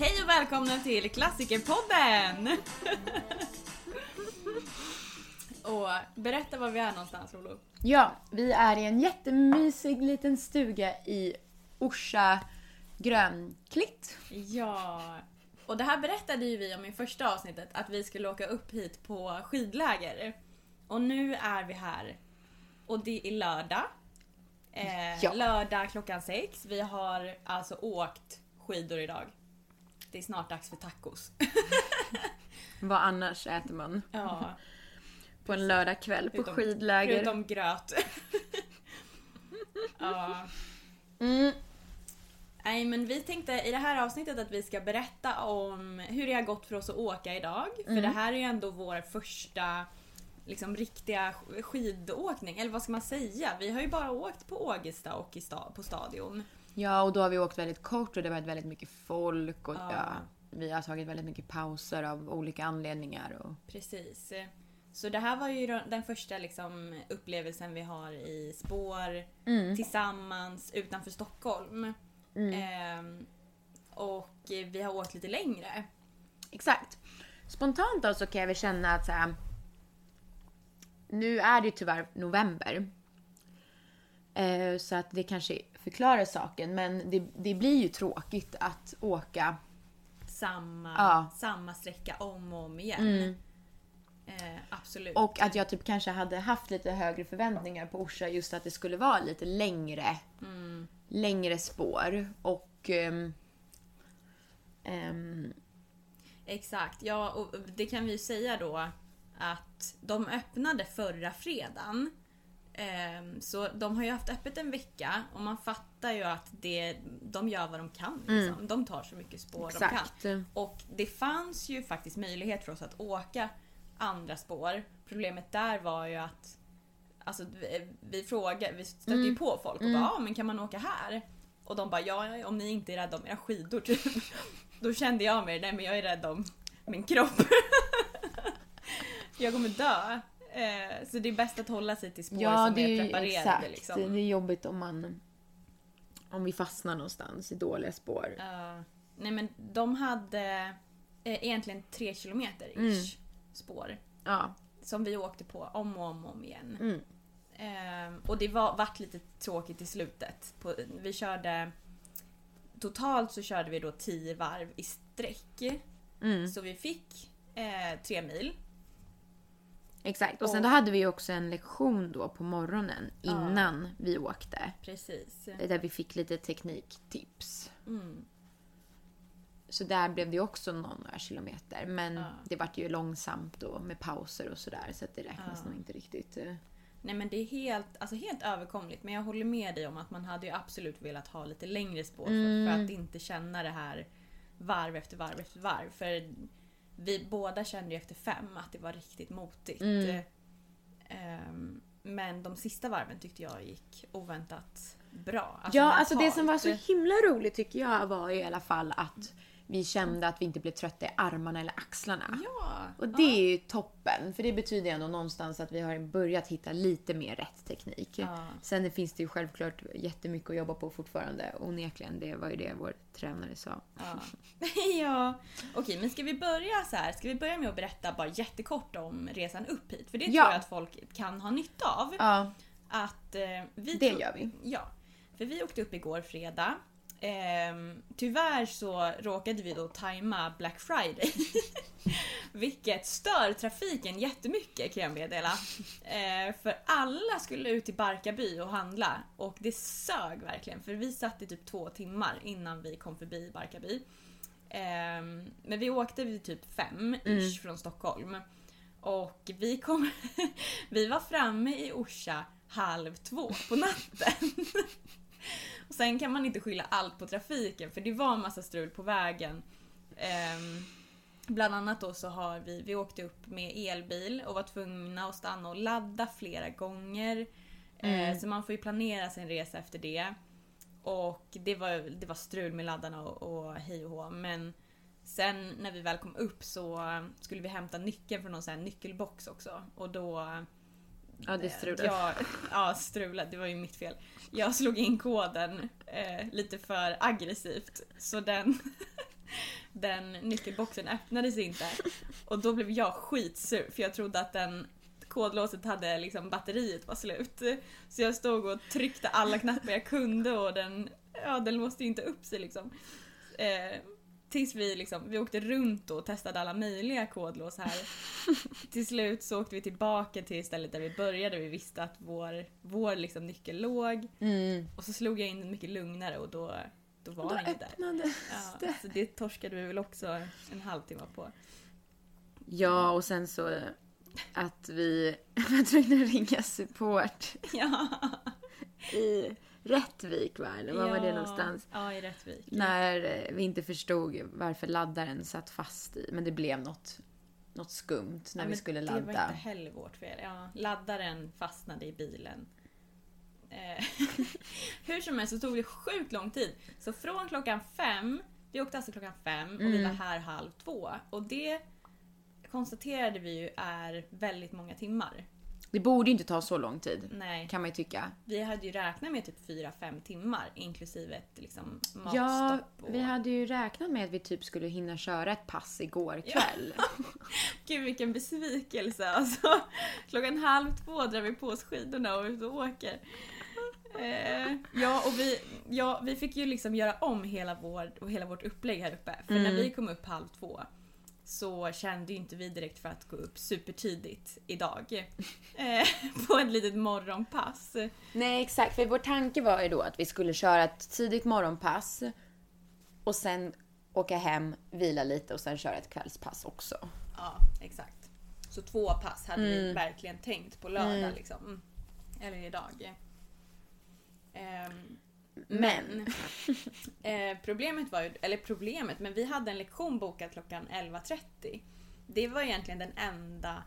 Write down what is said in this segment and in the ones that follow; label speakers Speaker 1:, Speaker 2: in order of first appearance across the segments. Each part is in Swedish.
Speaker 1: Hej och välkomna till Klassikerpodden! och berätta var vi är någonstans Lolo.
Speaker 2: Ja, vi är i en jättemysig liten stuga i Orsa Grönklitt.
Speaker 1: Ja, och det här berättade ju vi om i första avsnittet att vi skulle åka upp hit på skidläger. Och nu är vi här. Och det är lördag. Eh,
Speaker 2: Ja.
Speaker 1: Lördag klockan sex. Vi har alltså åkt skidor idag. Det är snart dags för tacos.
Speaker 2: Vad annars äter man
Speaker 1: ja,
Speaker 2: på en lördagkväll på skidläger?
Speaker 1: förutom gröt. ja.
Speaker 2: Mm.
Speaker 1: Nej men vi tänkte i det här avsnittet att vi ska berätta om hur det har gått för oss att åka idag. För
Speaker 2: Mm.
Speaker 1: det här är ju ändå vår första liksom riktiga sk- skidåkning, eller vad ska man säga? Vi har ju bara åkt på Ågesta och i sta- på Stadion.
Speaker 2: Ja, och då har vi åkt väldigt kort och det har varit väldigt mycket folk och
Speaker 1: Ja.
Speaker 2: ja. vi har tagit väldigt mycket pauser av olika anledningar. Och...
Speaker 1: Precis. Så det här var ju den första liksom upplevelsen vi har i spår tillsammans utanför Stockholm. Ehm, och vi har åkt lite längre.
Speaker 2: Exakt. Spontant då så kan jag väl känna att så här, nu är det ju tyvärr november. Eh, så att det kanske förklarar saken men det, det blir ju tråkigt att åka.
Speaker 1: samma,
Speaker 2: Ja.
Speaker 1: samma sträcka om och om igen. Eh, absolut.
Speaker 2: Och att jag typ kanske hade haft lite högre förväntningar på Orsa just att det skulle vara lite längre, längre spår. Och... ehm, ehm,
Speaker 1: Exakt, ja och det kan vi ju säga då att de öppnade förra fredagen. Ehm, så de har ju haft öppet en vecka och man fattar ju att det, de gör vad de kan. Liksom. De tar så mycket spår de kan.
Speaker 2: exakt.
Speaker 1: Och det fanns ju faktiskt möjlighet för oss att åka andra spår. Problemet där var ju att Alltså vi, vi frågade, vi stötte ju på folk och bara ja men kan man åka här? Och de bara ja om ni inte är rädda om era skidor typ. Då kände jag mig, nej men jag är rädd om min kropp. jag kommer dö. Eh, så det är bäst att hålla sig till spår
Speaker 2: Ja,
Speaker 1: som
Speaker 2: är
Speaker 1: är preparerade.
Speaker 2: exakt.
Speaker 1: Liksom.
Speaker 2: Det är jobbigt om man... Om vi fastnar någonstans i dåliga spår.
Speaker 1: Ja. nej men de hade eh, egentligen tre kilometer
Speaker 2: Mm.
Speaker 1: ish spår.
Speaker 2: Ja.
Speaker 1: Som vi åkte på om och om, och om igen.
Speaker 2: Mm.
Speaker 1: Ehm, och det var, vart lite tråkigt i slutet. På, vi körde... Totalt så körde vi då 10 varv i sträck.
Speaker 2: Mm.
Speaker 1: Så vi fick eh, tre mil.
Speaker 2: Exakt. Och sen då hade vi ju också en lektion då på morgonen innan vi åkte.
Speaker 1: Precis.
Speaker 2: Där vi fick lite tekniktips.
Speaker 1: Mm.
Speaker 2: Så där blev det också någon några kilometer. Men
Speaker 1: Ja.
Speaker 2: det vart ju långsamt då med pauser och sådär. Så att det räknas
Speaker 1: Ja.
Speaker 2: nog inte riktigt. eh.
Speaker 1: Nej men det är helt, alltså helt överkomligt. Men jag håller med dig om att man hade ju absolut velat ha lite längre spår för, för att inte känna det här varv efter varv efter varv. För vi båda kände ju efter fem att det var riktigt motigt. Ehm, men de sista varven tyckte jag gick oväntat bra.
Speaker 2: Ja, alltså det som var så himla roligt tycker jag var i alla fall att vi kände att vi inte blev trötta i armarna eller axlarna.
Speaker 1: Ja,
Speaker 2: Och det är ju toppen, för det betyder ändå någonstans att vi har börjat hitta lite mer rätt teknik.
Speaker 1: Ja.
Speaker 2: Sen finns det ju självklart jättemycket att jobba på fortfarande, onekligen. Det var ju det vår tränare sa.
Speaker 1: Ja. ja. Okej, men ska vi börja så här? Ska vi börja med att berätta bara jättekort om resan upp hit? För det
Speaker 2: Ja.
Speaker 1: tror jag att folk kan ha nytta av.
Speaker 2: Ja,
Speaker 1: Att eh, vi
Speaker 2: det gör vi.
Speaker 1: Ja. För vi åkte upp igår fredag. Ehm, tyvärr så råkade vi då tajma Black Friday. Vilket stör trafiken jättemycket kan jag meddela. Eh, för alla skulle ut till Barkarby och handla och det sög verkligen för vi satt i typ två timmar innan vi kom förbi Barkarby. Ehm, men vi åkte vid typ fem ish från Stockholm. Och vi kom... vi var framme i Orsa halv två på natten. Och sen kan man inte skylla allt på trafiken för det var en massa strul på vägen. Ehm, bland annat då så har vi, vi åkte upp med elbil och var tvungna att stanna och ladda flera gånger. Eh, så man får ju planera sin resa efter det. Och det var, det var strul med laddarna och, och hej och hå. Men sen när vi väl kom upp så skulle vi hämta nyckeln från någon sån här nyckelbox också. Och då
Speaker 2: Ja, det strulade.
Speaker 1: Eh, ja, ja, strulade. Det var ju mitt fel. Jag slog in koden eh, lite för aggressivt. Så den, den nyckelboxen öppnades inte. Och då blev jag skitsur för jag trodde att den kodlåset hade liksom batteriet var slut. Så jag stod och tryckte alla knappar jag kunde och den, ja, den låste inte upp sig liksom. Eh, tills vi liksom, vi åkte runt och testade alla möjliga kodlås här. till slut så åkte vi tillbaka till stället där vi började vi visste att vår, vår liksom nyckel låg.
Speaker 2: Mm.
Speaker 1: Och så slog jag in den mycket lugnare och då, då var den ju där. Ja, så det torskade vi väl också en halvtimme på.
Speaker 2: Ja, och sen så att vi var tvungna att ringa support
Speaker 1: Ja.
Speaker 2: i Rättvik va? Eller var var det
Speaker 1: Ja,
Speaker 2: någonstans?
Speaker 1: Ja, i Rättvik.
Speaker 2: När eh, vi inte förstod varför laddaren satt fast i. Men det blev något, något skumt när
Speaker 1: Ja,
Speaker 2: vi skulle
Speaker 1: Det var
Speaker 2: ladda.
Speaker 1: inte heller vårt fel. Ja, laddaren fastnade i bilen. Eh, Hur som helst så tog det sjukt lång tid. Så från klockan fem, vi åkte alltså klockan fem och vi
Speaker 2: Mm.
Speaker 1: var här halv två. Och det konstaterade vi ju är väldigt många timmar.
Speaker 2: Det borde ju inte ta så lång tid.
Speaker 1: Nej,
Speaker 2: Kan man ju tycka.
Speaker 1: vi hade ju räknat med typ 4-5 timmar inklusive ett liksom
Speaker 2: Ja,
Speaker 1: matstopp. och...
Speaker 2: vi hade ju räknat med att vi typ skulle hinna köra ett pass igår kväll.
Speaker 1: Gud vilken besvikelse alltså. Klockan halv två drar vi på oss skidorna och ute och åker. Eh, ja, och vi, ja, vi fick ju liksom göra om hela, vår, och hela vårt upplägg här uppe. För när
Speaker 2: Mm.
Speaker 1: vi kom upp halv två så kände inte vi direkt för att gå upp supertidigt idag. Eh, på ett litet morgonpass.
Speaker 2: Nej, exakt. För vår tanke var ju då att vi skulle köra ett tidigt morgonpass och sen åka hem, vila lite och sen köra ett kvällspass också.
Speaker 1: Ja, exakt. Så två pass hade vi
Speaker 2: Mm.
Speaker 1: verkligen tänkt på lördag
Speaker 2: Mm.
Speaker 1: liksom. Mm. Eller idag. Ehm,
Speaker 2: Men.
Speaker 1: eh, problemet var ju, eller problemet, men vi hade en lektion bokad klockan 11.30. Det var egentligen den enda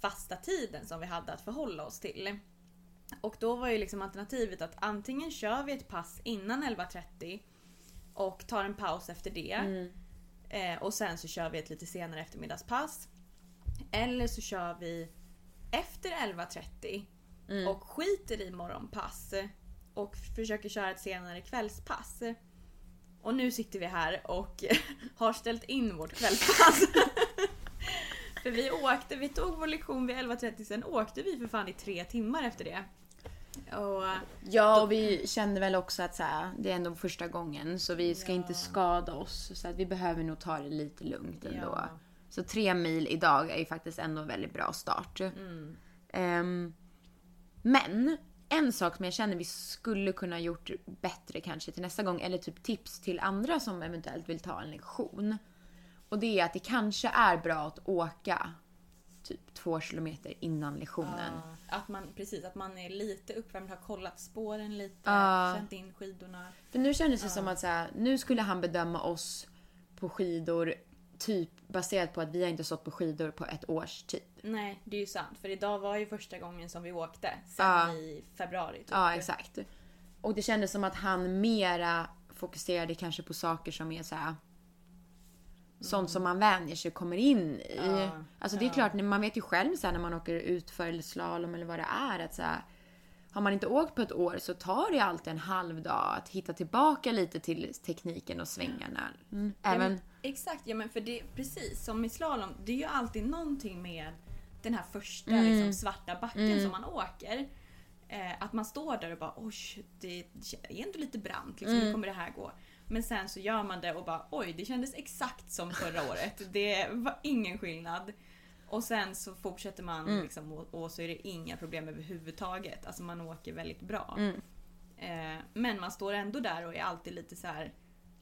Speaker 1: fasta tiden som vi hade att förhålla oss till. Och då var ju liksom alternativet att antingen kör vi ett pass innan 11.30 och tar en paus efter det.
Speaker 2: Mm.
Speaker 1: Eh, och sen så kör vi ett lite senare eftermiddagspass. Eller så kör vi efter 11.30
Speaker 2: Mm.
Speaker 1: och skiter i morgonpass och försöker köra ett senare kvällspass. Och nu sitter vi här och har ställt in vårt kvällspass. för vi åkte, vi tog vår lektion vid 11.30 sen åkte vi för fan i tre timmar efter det. Och
Speaker 2: Ja, och vi kände väl också att så här, det är ändå första gången så vi ska
Speaker 1: Ja.
Speaker 2: inte skada oss. Så att vi behöver nog ta det lite lugnt ändå.
Speaker 1: ja,
Speaker 2: Så tre mil idag är ju faktiskt ändå en väldigt bra start.
Speaker 1: mm,
Speaker 2: Ehm, men en sak som jag känner vi skulle kunna gjort bättre kanske till nästa gång, eller typ tips till andra som eventuellt vill ta en lektion. Och det är att det kanske är bra att åka typ två kilometer innan lektionen.
Speaker 1: ja, att man, precis, att man är lite uppvärmd, har kollat spåren lite,
Speaker 2: Ja.
Speaker 1: känt in skidorna.
Speaker 2: För nu kändes det som att så här, nu skulle han bedöma oss på skidor typ baserat på att vi har inte stått på skidor på ett års tid.
Speaker 1: Nej, det är ju sant. För idag var ju första gången som vi åkte sen
Speaker 2: Ja.
Speaker 1: i februari. Typ.
Speaker 2: Ja, exakt. Och det kändes som att han mera fokuserade kanske på saker som är så här. Sånt som man vänjer sig och kommer in i.
Speaker 1: Ja,
Speaker 2: Alltså det är
Speaker 1: ja.
Speaker 2: klart, man vet ju själv så här, när man åker utför eller slalom eller vad det är. Att så här, har man inte åkt på ett år så tar det alltid en halv dag att hitta tillbaka lite till tekniken och svängarna. Mm.
Speaker 1: Ja,
Speaker 2: Även,
Speaker 1: men, exakt, ja men för det precis som i slalom, det är ju alltid någonting med den här första
Speaker 2: Mm.
Speaker 1: liksom, svarta backen som man åker. Eh, att man står där och bara oj, det är ändå lite brant, liksom,
Speaker 2: Mm.
Speaker 1: hur kommer det här gå? Men sen så gör man det och bara oj, det kändes exakt som förra året. Det var ingen skillnad. Och sen så fortsätter man
Speaker 2: Mm.
Speaker 1: liksom, och, och så är det inga problem överhuvudtaget. Alltså man åker väldigt bra.
Speaker 2: Mm.
Speaker 1: Eh, men man står ändå där och är alltid lite så här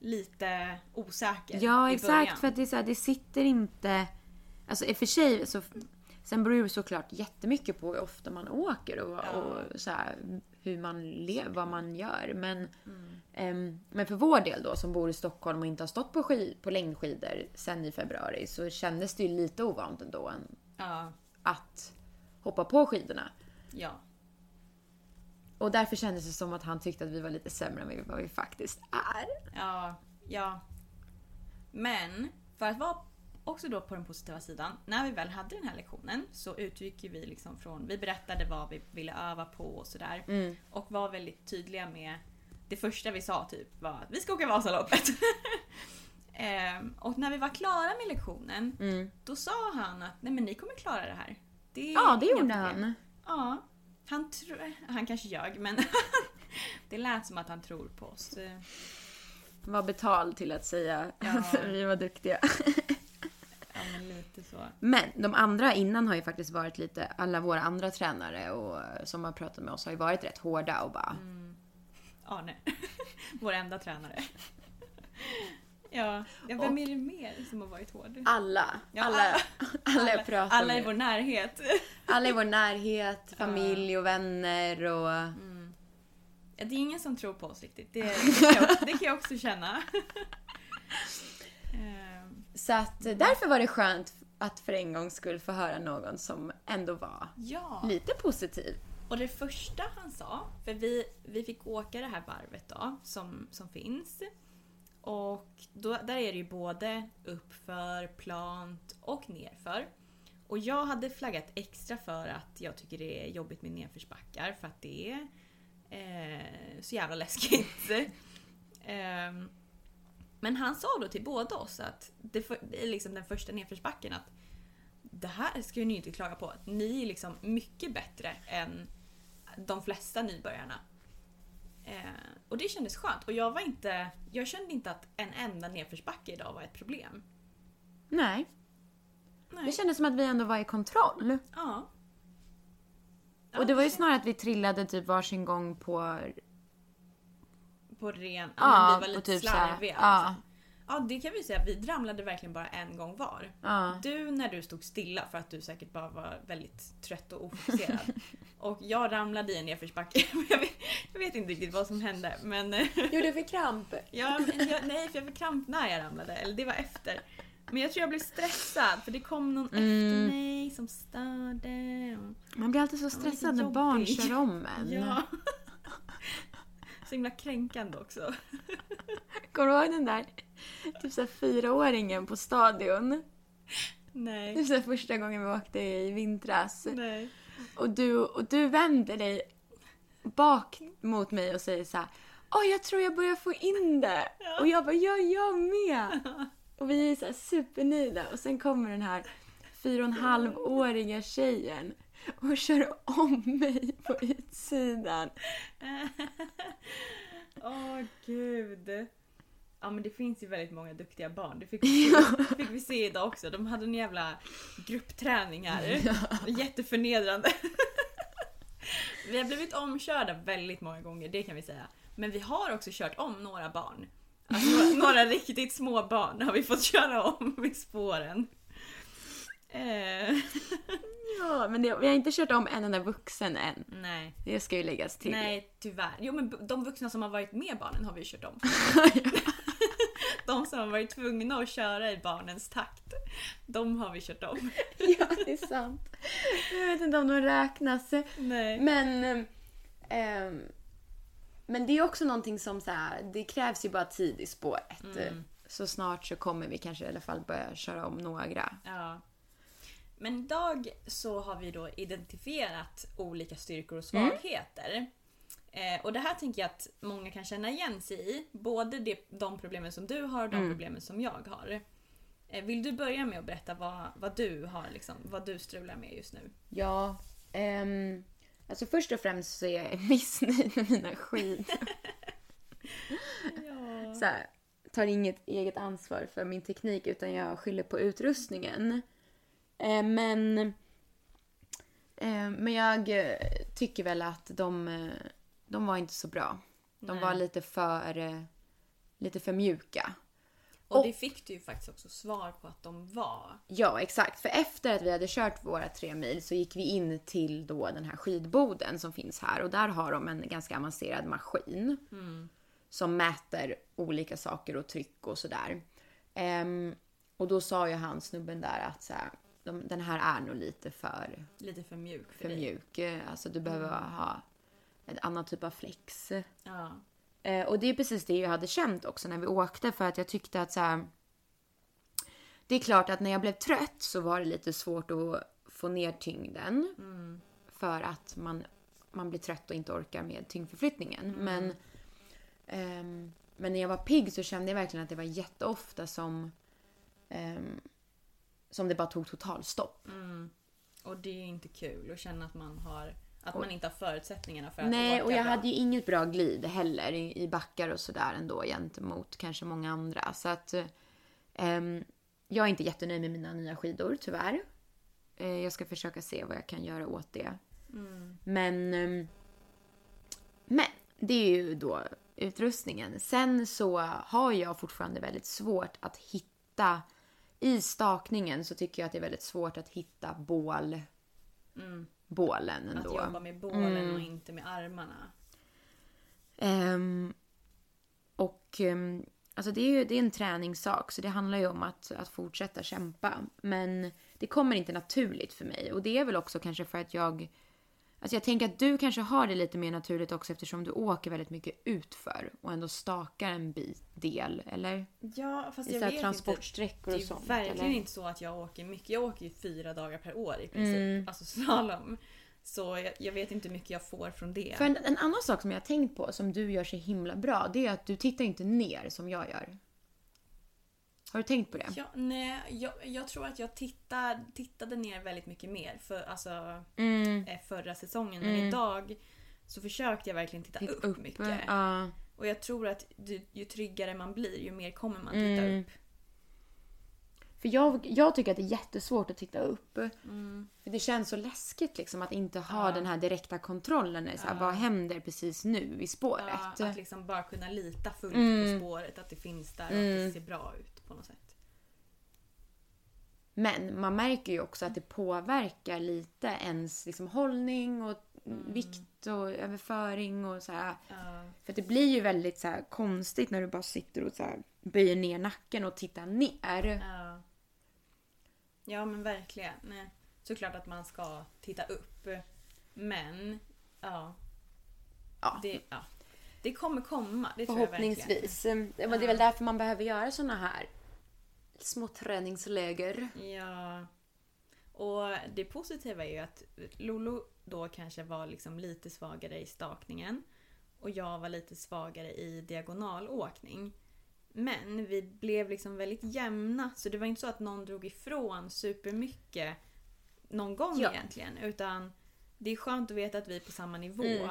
Speaker 1: lite osäker
Speaker 2: Ja, exakt.
Speaker 1: början.
Speaker 2: För att det, är så här, det sitter inte... Alltså i och för sig så... Sen beror det såklart jättemycket på hur ofta man åker och,
Speaker 1: Ja.
Speaker 2: och så här, hur man lever, vad man gör. Men,
Speaker 1: Mm.
Speaker 2: ehm, men för vår del då som bor i Stockholm och inte har stått på, skid, på längdskidor sen i februari så kändes det ju lite ovant ändå än
Speaker 1: Ja,
Speaker 2: att hoppa på skidorna.
Speaker 1: ja.
Speaker 2: Och därför kändes det som att han tyckte att vi var lite sämre än vad vi faktiskt är.
Speaker 1: Ja, ja. Men för att vara också då på den positiva sidan. När vi väl hade den här lektionen så utgick ju vi liksom från, vi berättade vad vi ville öva på och sådär.
Speaker 2: Mm.
Speaker 1: Och var väldigt tydliga med, det första vi sa typ var att vi ska åka Vasaloppet. Ehm, och när vi var klara med lektionen,
Speaker 2: Mm.
Speaker 1: då sa han att nej men ni kommer klara det här. Det
Speaker 2: Ja, det gjorde
Speaker 1: problem."
Speaker 2: han.
Speaker 1: Ja, han, tro- han kanske ljög men det lät som att han tror på oss.
Speaker 2: Var betald till att säga
Speaker 1: Ja.
Speaker 2: att vi var duktiga.
Speaker 1: Lite så.
Speaker 2: Men de andra innan har ju faktiskt varit lite, alla våra andra tränare och eh, som har pratat med oss har ju varit rätt hårda och bara
Speaker 1: Arne, vår enda tränare. Ja, ja vem är det mer som har varit hård?
Speaker 2: alla,
Speaker 1: Ja,
Speaker 2: alla, alla jag pratar
Speaker 1: alla i vår närhet.
Speaker 2: Alla i vår närhet, familj och vänner och...
Speaker 1: Ja, det är ingen som tror på oss riktigt. Det, det, kan, jag, det kan jag också känna.
Speaker 2: Så att därför var det skönt att för en gång skulle få höra någon som ändå var
Speaker 1: ja,
Speaker 2: lite positiv.
Speaker 1: och det första han sa, för vi, vi fick åka det här varvet då, som, som finns. Och då, där är det ju både uppför, plant och nerför. Och jag hade flaggat extra för att jag tycker det är jobbigt med nedförsbackar för att det är eh, så jävla läskigt. Ehm, men han sa då till båda oss att det, för, liksom den första nedförsbacken att det här ska ju ni inte klaga på. Ni är liksom mycket bättre än de flesta nybörjarna. Eh, och det kändes skönt. Och jag var inte, jag kände inte att en enda nedförsbacke idag var ett problem.
Speaker 2: Nej,
Speaker 1: Nej.
Speaker 2: det kändes som att vi ändå var i kontroll.
Speaker 1: Ja. Ja,
Speaker 2: Och det var ju snarare att vi trillade typ varsin gång på...
Speaker 1: På ren...
Speaker 2: Ja,
Speaker 1: vi var lite
Speaker 2: typ
Speaker 1: slarviga.
Speaker 2: ja.
Speaker 1: Liksom. Ja, det kan vi säga. Vi ramlade verkligen bara en gång var.
Speaker 2: Ja.
Speaker 1: Du när du stod stilla för att du säkert bara var väldigt trött och ofokuserad. och jag ramlade i en nedförsbacke. jag, vet, jag vet inte riktigt vad som hände men...
Speaker 2: Jo, du fick kramp.
Speaker 1: ja, jag, nej, för jag fick kramp när jag ramlade. Eller det var efter. Men jag tror jag blev stressad för det kom någon efter mig som störde.
Speaker 2: Man blir alltid så stressad när barn kör om en.
Speaker 1: ja. Så himla kränkande också.
Speaker 2: Kommer du ihåg den där typ så här fyraåringen på stadion?
Speaker 1: Nej.
Speaker 2: Så här första gången vi åkte i vintras.
Speaker 1: Nej.
Speaker 2: Och du, och du vänder dig bak mot mig och säger så här. Åh, jag tror jag börjar få in det. Och jag bara, ja, jag med. Och vi är så här supernöjda. Och sen kommer den här fyra och en halv-åriga tjejen och kör om mig på utsidan.
Speaker 1: Åh gud. Ja men det finns ju väldigt många duktiga barn. Det fick vi se, fick vi se idag också. De hade en jävla gruppträning här. Jätteförnedrande. Vi har blivit omkörda väldigt många gånger, det kan vi säga. Men vi har också kört om några barn. Alltså några, riktigt små barn har vi fått köra om vid spåren. Eh,
Speaker 2: Ja, men det, vi har inte kört om en enda vuxen än.
Speaker 1: nej.
Speaker 2: Det ska ju läggas till.
Speaker 1: Nej, tyvärr. Jo men de vuxna som har varit med barnen har vi ju kört om. de som har varit tvungna att köra i barnens takt. De har vi kört om.
Speaker 2: ja, det är sant. Jag vet inte om de räknas.
Speaker 1: Nej.
Speaker 2: Men, ehm, men det är också någonting som så här, det krävs ju bara tid i spåret.
Speaker 1: Mm.
Speaker 2: Så snart så kommer vi kanske i alla fall börja köra om några.
Speaker 1: Ja. Men idag så har vi då identifierat olika styrkor och svagheter. Eh, och det här tänker jag att många kan känna igen sig i. Både det, de problemen som du har och de problemen som jag har. Eh, vill du börja med att berätta vad, vad du har liksom, vad du strular med just nu?
Speaker 2: Ja, ehm, alltså först och främst så är jag missnöjd med mina skidor.
Speaker 1: Ja.
Speaker 2: så här, tar inget eget ansvar för min teknik utan jag skyller på utrustningen. Eh, men, eh, men jag eh, tycker väl att de, eh, de var inte så bra. De
Speaker 1: Nej.
Speaker 2: var lite för, eh, lite för mjuka.
Speaker 1: Och
Speaker 2: Och-
Speaker 1: det fick du ju faktiskt också svar på att de var.
Speaker 2: Ja, exakt. För efter att vi hade kört våra tre mil så gick vi in till då den här skidboden som finns här och där har de en ganska avancerad maskin som mäter olika saker och tryck och sådär. Ehm, och då sa ju han snubben där att så här, de, den här är nog lite för,
Speaker 1: Lite för mjuk för,
Speaker 2: för
Speaker 1: dig.
Speaker 2: mjuk. Eh, Alltså du behöver ha en annan typ av flex.
Speaker 1: Ja.
Speaker 2: Eh, och det är precis det jag hade känt också när vi åkte för att jag tyckte att så här, Det är klart att när jag blev trött så var det lite svårt att få ner tyngden. För att man, man blir trött och inte orkar med tyngdförflyttningen. Men, ehm, men när jag var pigg så kände jag verkligen att det var jätteofta som, ehm, som det bara tog totalstopp.
Speaker 1: Mm. Och det är inte kul att känna att man har att man inte har förutsättningarna för att
Speaker 2: Nej, och jag
Speaker 1: bra.
Speaker 2: hade ju inget bra glid heller i, i backar och sådär ändå gentemot kanske många andra. Så att ehm, jag är inte jättenöjd med mina nya skidor tyvärr. Eh, jag ska försöka se vad jag kan göra åt det.
Speaker 1: Mm.
Speaker 2: Men, ehm, men det är ju då utrustningen. Sen så har jag fortfarande väldigt svårt att hitta i stakningen så tycker jag att det är väldigt svårt att hitta bål,
Speaker 1: Mm.
Speaker 2: bålen
Speaker 1: Att
Speaker 2: ändå.
Speaker 1: jobba med bålen
Speaker 2: Mm.
Speaker 1: och inte med armarna.
Speaker 2: Ehm, och ehm, alltså det är ju det är en träningssak så det handlar ju om att, att fortsätta kämpa. Men det kommer inte naturligt för mig och det är väl också kanske för att jag Alltså jag tänker att du kanske har det lite mer naturligt också eftersom du åker väldigt mycket utför och ändå stakar en bit del, eller?
Speaker 1: Ja, fast jag vet
Speaker 2: transportsträckor
Speaker 1: inte. Det
Speaker 2: och
Speaker 1: är
Speaker 2: sånt.
Speaker 1: verkligen
Speaker 2: eller?
Speaker 1: inte så att jag åker mycket. Jag åker ju fyra dagar per år i princip.
Speaker 2: Mm.
Speaker 1: Alltså slalom. Så jag, jag vet inte hur mycket jag får från det.
Speaker 2: För en, en annan sak som jag har tänkt på som du gör så himla bra det är att du tittar inte ner som jag gör. Har du tänkt på det?
Speaker 1: Ja, nej, jag, jag tror att jag tittar, tittade ner väldigt mycket mer för, alltså,
Speaker 2: Mm.
Speaker 1: eh, förra säsongen. Men
Speaker 2: Mm.
Speaker 1: idag så försökte jag verkligen titta
Speaker 2: Titta
Speaker 1: upp, mycket.
Speaker 2: Ja.
Speaker 1: Och jag tror att ju, ju tryggare man blir ju mer kommer man titta
Speaker 2: Mm.
Speaker 1: upp.
Speaker 2: För jag, jag tycker att det är jättesvårt att titta upp.
Speaker 1: Mm.
Speaker 2: För det känns så läskigt liksom att inte ha
Speaker 1: Ja.
Speaker 2: den här direkta kontrollen. Så här,
Speaker 1: Ja.
Speaker 2: Vad händer precis nu i spåret?
Speaker 1: Ja, att liksom bara kunna lita fullt
Speaker 2: Mm.
Speaker 1: på spåret, att det finns där och att
Speaker 2: Mm.
Speaker 1: det ser bra ut på något sätt.
Speaker 2: Men man märker ju också att det påverkar lite ens liksom, hållning och
Speaker 1: Mm.
Speaker 2: vikt och överföring och så här.
Speaker 1: Ja.
Speaker 2: För det blir ju väldigt så konstigt när du bara sitter och så här, böjer ner nacken och tittar ner.
Speaker 1: Ja. ja men verkligen. Nej. Såklart att man ska titta upp. Men, ja.
Speaker 2: Ja.
Speaker 1: Det, ja. Det kommer komma. Det.
Speaker 2: Förhoppningsvis. Det var- det är väl därför man behöver göra såna här små träningsläger.
Speaker 1: Ja. Och det positiva är ju att Lolo då kanske var liksom lite svagare i stakningen. Och jag var lite svagare i diagonalåkning. Men vi blev liksom väldigt jämna så det var inte så att någon drog ifrån supermycket någon gång
Speaker 2: Ja.
Speaker 1: egentligen. Utan det är skönt att veta att vi är på samma nivå.
Speaker 2: Mm.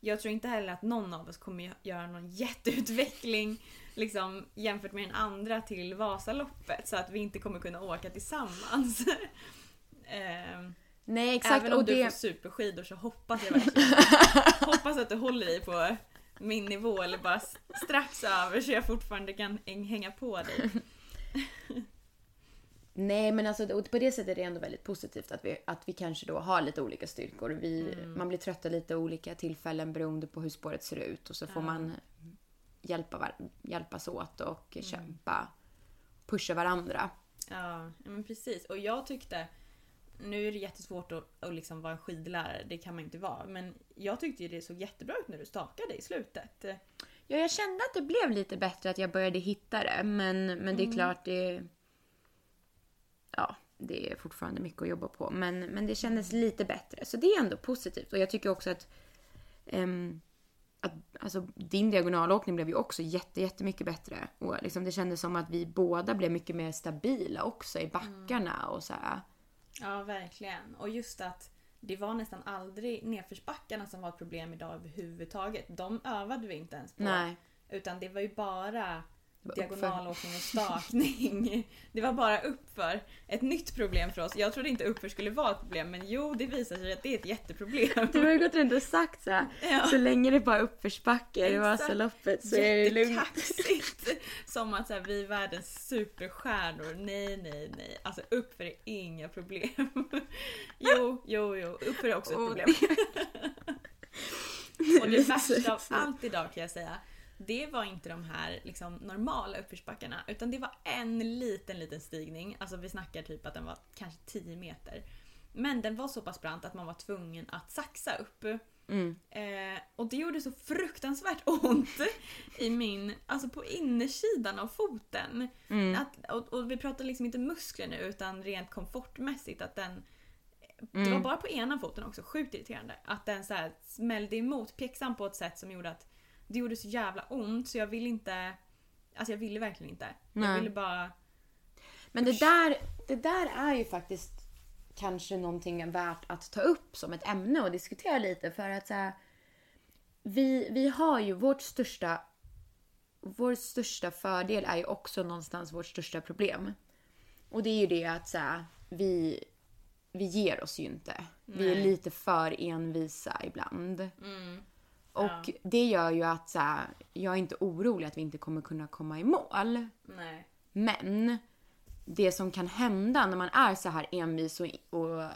Speaker 1: Jag tror inte heller att någon av oss kommer gö- göra någon jätteutveckling liksom, jämfört med den andra till Vasaloppet. Så att vi inte kommer kunna åka tillsammans. Ehm,
Speaker 2: Nej exakt.
Speaker 1: Även om
Speaker 2: och
Speaker 1: du
Speaker 2: det...
Speaker 1: får superskidor så hoppas jag verkligen Hoppas att du håller dig på min nivå eller bara strax över så jag fortfarande kan häng- hänga på dig.
Speaker 2: Nej men alltså på det sättet är det ändå väldigt positivt att vi, att vi kanske då har lite olika styrkor. Vi,
Speaker 1: Mm.
Speaker 2: Man blir trötta lite olika tillfällen beroende på hur spåret ser ut och så får
Speaker 1: Ja.
Speaker 2: man hjälpa, var- hjälpas åt och
Speaker 1: Mm.
Speaker 2: kämpa. Pusha varandra.
Speaker 1: Ja, men precis. Och jag tyckte nu är det jättesvårt att, att liksom vara en skidlärare, det kan man inte vara. Men jag tyckte ju det såg jättebra ut när du stakade i slutet.
Speaker 2: Ja, jag kände att det blev lite bättre att jag började hitta det. Men, men
Speaker 1: Mm.
Speaker 2: det är klart, det... Ja, det är fortfarande mycket att jobba på. Men, men det kändes
Speaker 1: Mm.
Speaker 2: lite bättre. Så det är ändå positivt. Och jag tycker också att... ehm, att alltså, din diagonalåkning blev ju också jätte, jättemycket bättre. Och liksom, det kändes som att vi båda blev mycket mer stabila också i backarna och så här.
Speaker 1: Ja, verkligen. Och just att det var nästan aldrig nedförsbackarna som var ett problem idag överhuvudtaget. De övade vi inte ens på.
Speaker 2: Nej.
Speaker 1: Utan det var ju bara diagonalåkning och stakning. Det var bara uppför. Ett nytt problem för oss. Jag trodde inte uppför skulle vara ett problem men jo, det visar sig att det är ett jätteproblem.
Speaker 2: Du har ju gått runt och sagt så här.
Speaker 1: Ja.
Speaker 2: Så länge det bara är uppförsbacke i. Vasaloppet så är det lugnt.
Speaker 1: Jättekaxigt! Som att så här, vi är världens superstjärnor. Nej, nej, nej. Alltså uppför är inga problem. Jo, jo, jo. Uppför är också ett problem. Och det värsta av allt idag kan jag säga. Det var inte de här liksom, normala uppförsbackarna utan det var en liten liten stigning. Alltså vi snackar typ att den var kanske 10 meter. Men den var så pass brant att man var tvungen att saxa upp.
Speaker 2: Mm.
Speaker 1: Eh, och det gjorde så fruktansvärt ont i min, alltså på innersidan av foten.
Speaker 2: Mm.
Speaker 1: Att, och, och vi pratar liksom inte muskler nu utan rent komfortmässigt att den Det var
Speaker 2: Mm.
Speaker 1: bara på ena foten också, sjukt irriterande. Att den så här smällde emot pjäxan på ett sätt som gjorde att det gjorde så jävla ont så jag ville inte... Alltså jag ville verkligen inte. Jag
Speaker 2: Nej.
Speaker 1: ville bara...
Speaker 2: Men det där, det där är ju faktiskt kanske någonting värt att ta upp som ett ämne och diskutera lite för att så här, vi, vi har ju vårt största vår största fördel är ju också någonstans vårt största problem. Och det är ju det att så här, vi, vi ger oss ju inte. Vi är
Speaker 1: Nej.
Speaker 2: lite för envisa ibland.
Speaker 1: Mm,
Speaker 2: Och det gör ju att så här, jag är inte orolig att vi inte kommer kunna komma i mål.
Speaker 1: nej.
Speaker 2: Men det som kan hända när man är så här envis och, och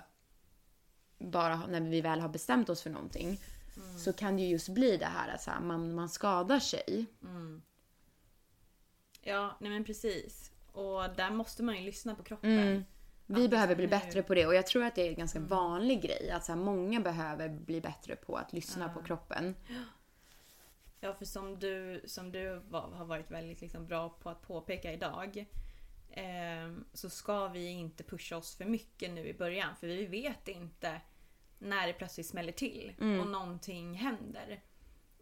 Speaker 2: bara när vi väl har bestämt oss för någonting så kan det ju just bli det här att så här, man, man skadar sig.
Speaker 1: Ja, nej men precis. Och där måste man ju lyssna på kroppen.
Speaker 2: Mm. Vi
Speaker 1: Att
Speaker 2: behöver bli bättre på det och jag tror att det är en ganska vanlig grej att så här, många behöver bli bättre på att lyssna på kroppen.
Speaker 1: Ja, för som du, som du var, har varit väldigt liksom bra på att påpeka idag ehm, så ska vi inte pusha oss för mycket nu i början för vi vet inte när det plötsligt smäller till och någonting händer.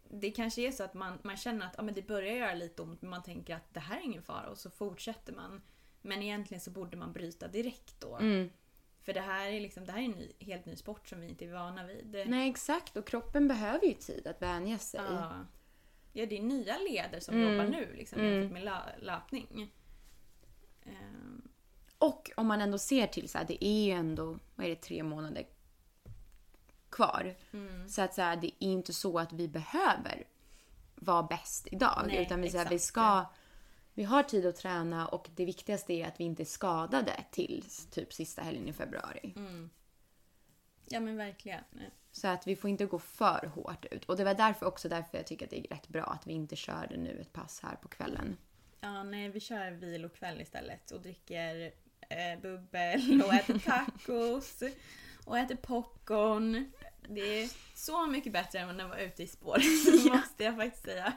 Speaker 1: Det kanske är så att man, man känner att ja, men det börjar göra lite ont men man tänker att det här är ingen fara och så fortsätter man. Men egentligen så borde man bryta direkt då.
Speaker 2: Mm.
Speaker 1: För det här är, liksom, det här är en ny, helt ny sport som vi inte är vana vid.
Speaker 2: Nej exakt och kroppen behöver ju tid att vänja sig.
Speaker 1: Ja. ja, det är nya leder som
Speaker 2: Mm.
Speaker 1: jobbar nu liksom, jämfört med lö- löpning. Ehm,
Speaker 2: Och om man ändå ser till så här, det är ju ändå, vad är det, tre månader kvar.
Speaker 1: Mm.
Speaker 2: Så att så här, det är inte så att vi behöver vara bäst idag.
Speaker 1: Nej,
Speaker 2: utan vi, så här, vi ska, vi har tid att träna och det viktigaste är att vi inte är skadade till typ sista helgen i februari.
Speaker 1: Mm. ja men verkligen.
Speaker 2: Så att vi får inte gå för hårt ut. Och det var därför också därför jag tycker att det är rätt bra att vi inte körde nu ett pass här på kvällen.
Speaker 1: Ja, nej, vi kör vilokväll istället och dricker eh, bubbel och äter tacos och äter popcorn. Det är så mycket bättre än när man var ute i spår, måste jag faktiskt säga.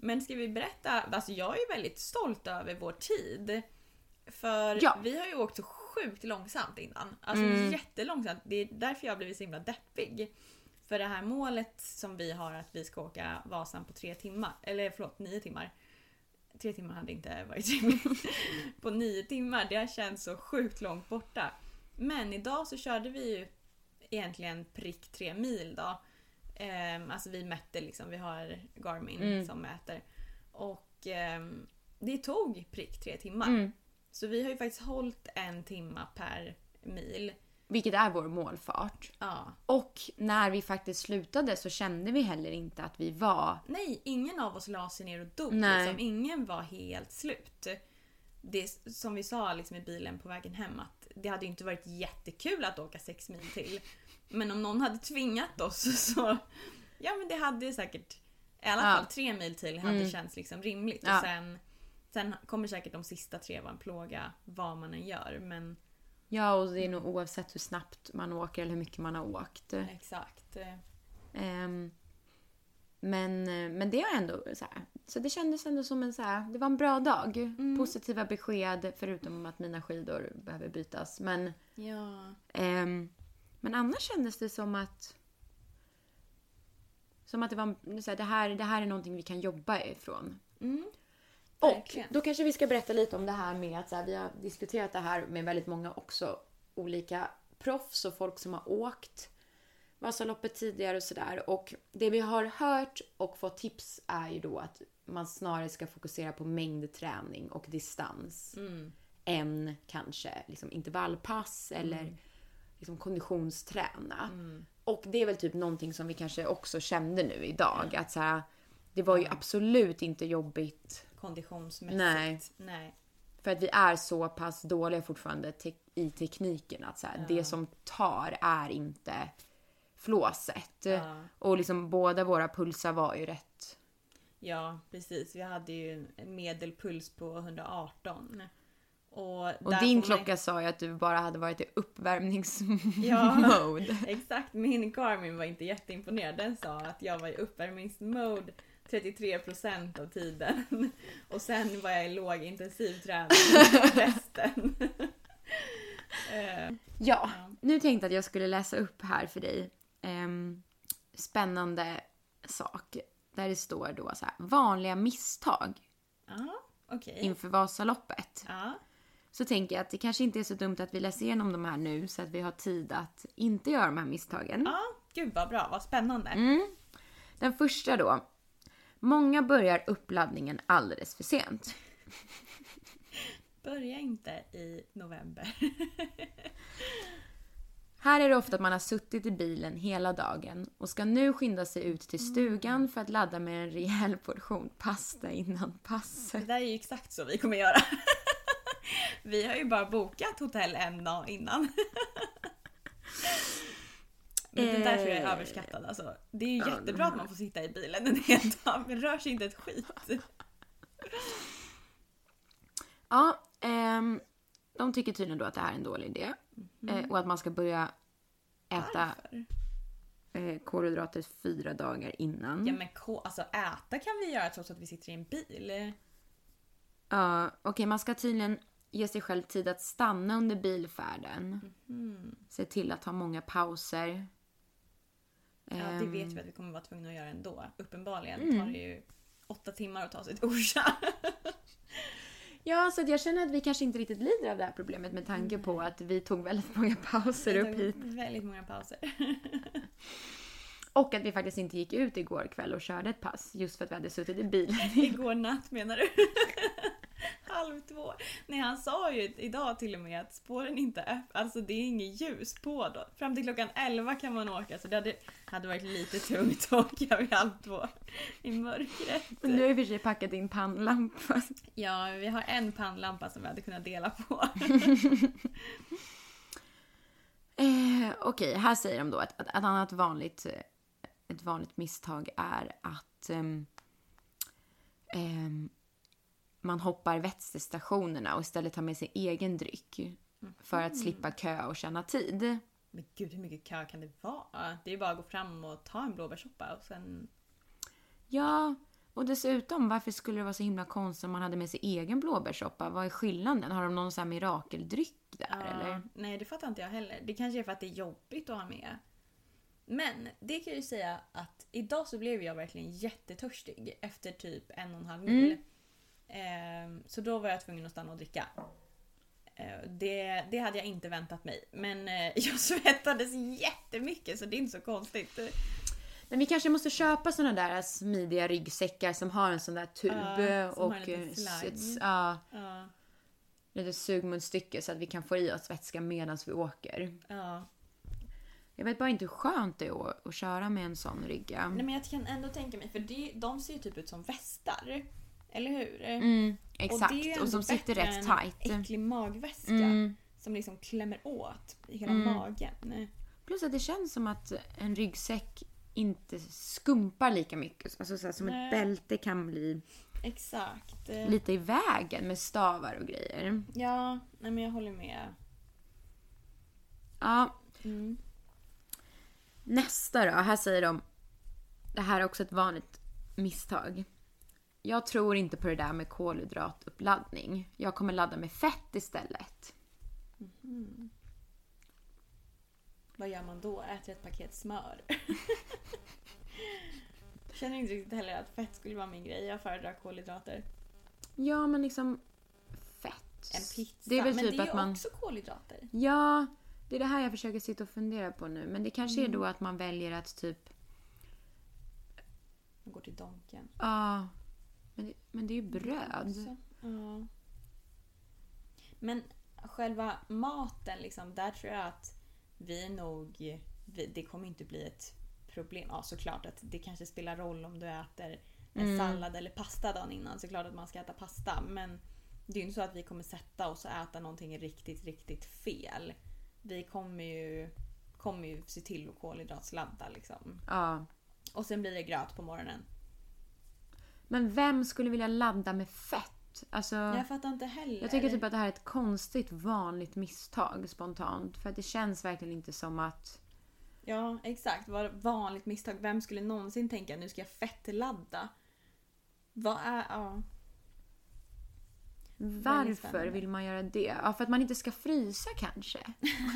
Speaker 1: Men ska vi berätta? Alltså jag är väldigt stolt över vår tid. För
Speaker 2: Ja.
Speaker 1: vi har ju åkt så sjukt långsamt innan. Alltså
Speaker 2: Mm.
Speaker 1: jättelångsamt. Det är därför jag har blivit så himla deppig. För det här målet som vi har att vi ska åka Vasan på tre timmar, eller förlåt nio timmar. Tre timmar hade inte varit rimligt. på nio timmar, det har känts så sjukt långt borta. Men idag så körde vi ju egentligen prick tre mil då. Ehm, alltså vi mätte liksom, vi har Garmin
Speaker 2: Mm.
Speaker 1: som mäter. Och ehm, det tog prick tre timmar.
Speaker 2: Mm.
Speaker 1: Så vi har ju faktiskt hållit en timma per mil.
Speaker 2: Vilket är vår målfart.
Speaker 1: Ja.
Speaker 2: Och när vi faktiskt slutade så kände vi heller inte att vi var...
Speaker 1: Nej, ingen av oss la sig ner och dog.
Speaker 2: Nej.
Speaker 1: Liksom. Ingen var helt slut. Det som vi sa liksom i bilen på vägen hem att det hade ju inte varit jättekul att åka sex mil till. Men om någon hade tvingat oss så... Ja men det hade säkert... I alla
Speaker 2: Ja.
Speaker 1: fall tre mil till hade
Speaker 2: Mm.
Speaker 1: känts liksom rimligt.
Speaker 2: Ja.
Speaker 1: Och sen, sen kommer säkert de sista tre vara en plåga vad man än gör. Men
Speaker 2: Ja, och det är nog oavsett hur snabbt man åker eller hur mycket man har åkt.
Speaker 1: exakt.
Speaker 2: Ehm, men, men det är ändå så här. Så det kändes ändå som en så här, det var en bra dag. Positiva besked förutom att mina skidor behöver bytas. Men,
Speaker 1: Ja.
Speaker 2: ehm, men annars kändes det som att som att det var så här, det, här, det här är någonting vi kan jobba ifrån.
Speaker 1: Mm.
Speaker 2: Och
Speaker 1: Verkligen.
Speaker 2: då kanske vi ska berätta lite om det här med att så här, vi har diskuterat det här med väldigt många också olika proffs och folk som har åkt Vasaloppet tidigare och sådär. Och det vi har hört och fått tips är ju då att man snarare ska fokusera på mängdträning och distans
Speaker 1: Mm.
Speaker 2: än kanske liksom intervallpass eller liksom konditionsträna.
Speaker 1: Mm.
Speaker 2: Och det är väl typ någonting som vi kanske också kände nu idag. Att så här, det var ju absolut inte jobbigt
Speaker 1: Konditionsmässigt.
Speaker 2: Nej.
Speaker 1: Nej.
Speaker 2: för att vi är så pass dåliga fortfarande te- i tekniken. Att så här, Det som tar är inte flåset. Och liksom båda våra pulsar var ju rätt.
Speaker 1: Ja, precis. Vi hade ju en medelpuls på 118. Och,
Speaker 2: Och din klocka sa ju att du bara hade varit i uppvärmningsmode.
Speaker 1: Ja. Exakt, min Garmin var inte jätteimponerad. Den sa att jag var i uppvärmningsmode 33% av tiden. Och sen var jag i lågintensiv träning resten. Eh,
Speaker 2: Ja, nu tänkte jag att jag skulle läsa upp här för dig. ehm, spännande sak där det står då så här, vanliga misstag
Speaker 1: Ja, okej.
Speaker 2: inför Vasaloppet.
Speaker 1: Ja.
Speaker 2: Så tänker jag att det kanske inte är så dumt att vi läser igenom de här nu så att vi har tid att inte göra de här misstagen.
Speaker 1: ja, gud vad bra, vad spännande.
Speaker 2: Mm. Den första då. Många börjar uppladdningen alldeles för sent.
Speaker 1: Börja inte i november.
Speaker 2: Här är det ofta att man har suttit i bilen hela dagen och ska nu skynda sig ut till stugan för att ladda med en rejäl portion pasta innan
Speaker 1: Det
Speaker 2: passet.
Speaker 1: där är ju exakt så vi kommer göra. Vi har ju bara bokat hotell en dag innan. Men det där tror jag är
Speaker 2: Eh,
Speaker 1: överskattat alltså. Det är ju jättebra att man får sitta i bilen en hel dag, men rör sig inte ett skit.
Speaker 2: Ja, ehm, de tycker tydligen då att det här är en dålig idé. Eh, och att man ska börja äta
Speaker 1: Varför?
Speaker 2: eh, kolhydrater fyra dagar innan.
Speaker 1: Ja men alltså äta kan vi göra trots att vi sitter i en bil.
Speaker 2: Ja, okej man ska tydligen ge sig själv tid att stanna under bilfärden. Se till att ha många pauser.
Speaker 1: Ja det
Speaker 2: Ehm,
Speaker 1: vet vi att vi kommer vara tvungna att göra ändå. Uppenbarligen
Speaker 2: Mm.
Speaker 1: tar det ju åtta timmar att ta sig till Orsa.
Speaker 2: Ja, så jag känner att vi kanske inte riktigt lider av det här problemet med tanke på att vi tog väldigt många pauser upp hit.
Speaker 1: Väldigt många pauser.
Speaker 2: Och att vi faktiskt inte gick ut igår kväll och körde ett pass just för att vi hade suttit i bilen.
Speaker 1: Igår natt menar du? Halv två. Nej han sa ju idag till och med att spåren inte är öppna. Alltså det är inget ljus på då. Fram till klockan 11 kan man åka så det hade, hade varit lite tungt att åka vid halv två i mörkret.
Speaker 2: Men du har ju för sig packat din pannlampa.
Speaker 1: Ja, vi har en pannlampa som vi hade kunnat dela på.
Speaker 2: Eh, Okej, här säger de då att, ett annat vanligt, eh, ett vanligt misstag är att ehm, ehm, man hoppar vätskestationerna och istället tar med sig egen dryck för att slippa kö och tjäna tid.
Speaker 1: Men gud hur mycket kö kan det vara? Det är ju bara att gå fram och ta en blåbärssoppa och sen...
Speaker 2: Ja, och dessutom varför skulle det vara så himla konstigt om man hade med sig egen blåbärssoppa? Vad är skillnaden? Har de någon sån här mirakeldryck där
Speaker 1: Ja,
Speaker 2: eller?
Speaker 1: Nej det fattar inte jag heller. Det kanske är för att det är jobbigt att ha med. Men det kan jag ju säga att idag så blev jag verkligen jättetörstig efter typ en och en halv mil. Ehm, så då var jag tvungen att stanna och dricka. Ehm, det, det hade jag inte väntat mig. Men eh, jag svettades jättemycket så det är inte så konstigt.
Speaker 2: Men vi kanske måste köpa såna där smidiga ryggsäckar som har en sån där tub
Speaker 1: Ja,
Speaker 2: och
Speaker 1: liten
Speaker 2: eh, ja,
Speaker 1: Ja,
Speaker 2: lite sugmunstycke så att vi kan få i oss vätska medan vi åker.
Speaker 1: ja.
Speaker 2: Jag vet bara inte hur skönt det är att, att köra med en sån rygga.
Speaker 1: Nej men jag kan ändå tänka mig, för det, de ser ju typ ut som västar. Eller hur?
Speaker 2: Mm, exakt,
Speaker 1: det är
Speaker 2: och, som sitter rätt
Speaker 1: än
Speaker 2: tight.
Speaker 1: äcklig magväska.
Speaker 2: Mm.
Speaker 1: Som liksom klämmer åt i hela
Speaker 2: Mm.
Speaker 1: magen.
Speaker 2: Plus att det känns som att en ryggsäck inte skumpar lika mycket. Alltså så som
Speaker 1: Nej.
Speaker 2: ett bälte kan bli
Speaker 1: Exakt.
Speaker 2: Lite i vägen med stavar och grejer.
Speaker 1: Ja, nej men jag håller med.
Speaker 2: Ja,
Speaker 1: Mm.
Speaker 2: nästa då. Här säger de. Det här är också ett vanligt misstag. Jag tror inte på det där med kolhydratuppladdning. Jag kommer ladda med fett istället.
Speaker 1: Vad gör man då? Äter ett paket smör? Känner inte riktigt heller att fett skulle vara min grej. Jag föredrar kolhydrater.
Speaker 2: Ja, men liksom fett.
Speaker 1: En pizza.
Speaker 2: Det är väl
Speaker 1: men
Speaker 2: typ
Speaker 1: det är ju
Speaker 2: man...
Speaker 1: också kolhydrater.
Speaker 2: Ja, det är det här jag försöker sitta och fundera på nu. Men det kanske
Speaker 1: Mm.
Speaker 2: är då att man väljer att typ...
Speaker 1: Man går till Donken.
Speaker 2: Ja, men, det, men det är ju bröd.
Speaker 1: Så, ja. Men själva maten, liksom, där tror jag att vi nog... Vi, det kommer inte bli ett problem. Ja, såklart att det kanske spelar roll om du äter en
Speaker 2: Mm.
Speaker 1: sallad eller pasta dagen innan. Såklart att man ska äta pasta. Men det är ju inte så att vi kommer sätta oss och äta någonting riktigt, riktigt fel. Vi kommer ju, kommer ju se till att kolhydratsladda liksom.
Speaker 2: Ja.
Speaker 1: Och sen blir det gröt på morgonen.
Speaker 2: Men vem skulle vilja ladda med fett? Alltså,
Speaker 1: Jag fattar inte heller.
Speaker 2: jag tycker typ att det här är ett konstigt vanligt misstag spontant. För att det känns verkligen inte som att...
Speaker 1: Ja, exakt. Vad vanligt misstag. Vem skulle någonsin tänka nu ska jag fettladda? Vad är... Ja.
Speaker 2: Varför vill man göra det? Ja, för att man inte ska frysa kanske.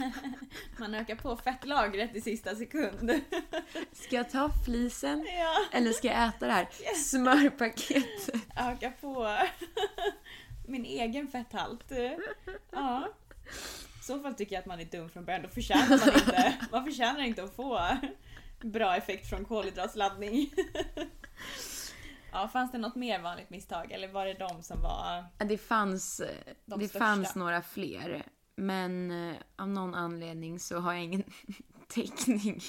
Speaker 1: Man ökar på fettlagret i sista sekund.
Speaker 2: Ska jag ta flisen?
Speaker 1: ja,
Speaker 2: Eller ska jag äta det här smörpaketet?
Speaker 1: öka på min egen fetthalt. Ja. I så fall tycker jag att man är dum från början. Då förtjänar man inte, man förtjänar inte att få bra effekt från kolhydratsladdning. Ja, fanns det något mer vanligt misstag eller var det de som var...
Speaker 2: Det fanns,
Speaker 1: De
Speaker 2: det
Speaker 1: största.
Speaker 2: fanns några fler. Men eh, av någon anledning så har jag ingen täckning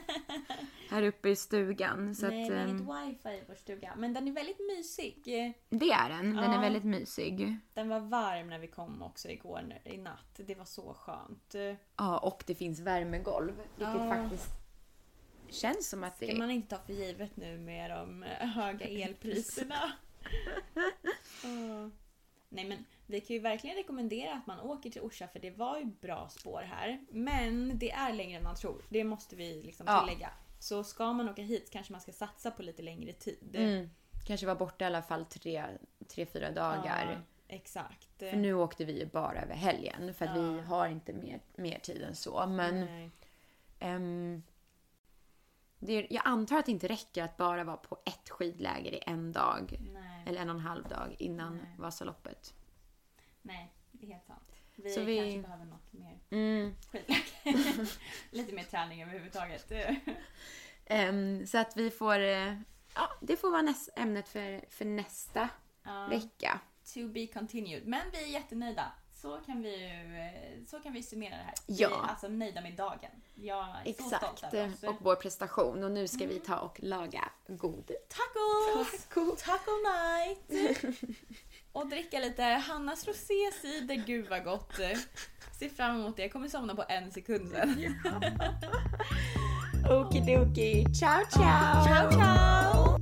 Speaker 2: här uppe i stugan. Så
Speaker 1: Nej,
Speaker 2: att,
Speaker 1: vi har
Speaker 2: ehm,
Speaker 1: inget wifi i vår stuga. Men den är väldigt mysig.
Speaker 2: det är den. Den är
Speaker 1: Ja.
Speaker 2: väldigt mysig.
Speaker 1: Den var varm när vi kom också igår i natt. Det var så skönt.
Speaker 2: Ja, och det finns värmegolv. Vilket
Speaker 1: Ja.
Speaker 2: faktiskt känns som att det är...
Speaker 1: man inte ta för givet nu med de eh, höga elpriserna. Nej men vi kan ju verkligen rekommendera att man åker till Orsa för det var ju bra spår här. Men det är längre än man tror. Det måste vi liksom
Speaker 2: Ja.
Speaker 1: tillägga. Så ska man åka hit kanske man ska satsa på lite längre tid.
Speaker 2: Mm. Kanske var borta i alla fall tre, tre fyra dagar.
Speaker 1: Ja, exakt.
Speaker 2: För nu åkte vi ju bara över helgen för att vi
Speaker 1: Ja.
Speaker 2: har inte mer, mer tid än så. Men
Speaker 1: Nej.
Speaker 2: Det, jag antar att det inte räcker att bara vara på ett skidläger i en dag.
Speaker 1: Nej.
Speaker 2: Eller en och en halv dag innan
Speaker 1: Nej.
Speaker 2: Vasaloppet.
Speaker 1: Nej, det är helt sant. Vi,
Speaker 2: Så vi-
Speaker 1: kanske behöver något mer
Speaker 2: Mm.
Speaker 1: skidläge. Lite mer träning överhuvudtaget.
Speaker 2: Ehm, så att vi får... eh, Ja, det får vara näs, ämnet för, för nästa
Speaker 1: Ja.
Speaker 2: vecka.
Speaker 1: To be continued. Men vi är jättenöjda så kan vi eh, så kan vi summera det här.
Speaker 2: Ja.
Speaker 1: Vi är alltså nöjda med dagen. Jag är Exakt. så stolt över oss.
Speaker 2: Och vår prestation. Och nu ska mm. vi ta och laga god
Speaker 1: tacos!
Speaker 2: Taco,
Speaker 1: Taco night! och dricka lite Hannas rosé cider. Gud vad gott! Ser fram emot det. Jag kommer somna på en sekund sen.
Speaker 2: Okidoki. Ciao ciao!
Speaker 1: Ciao ciao!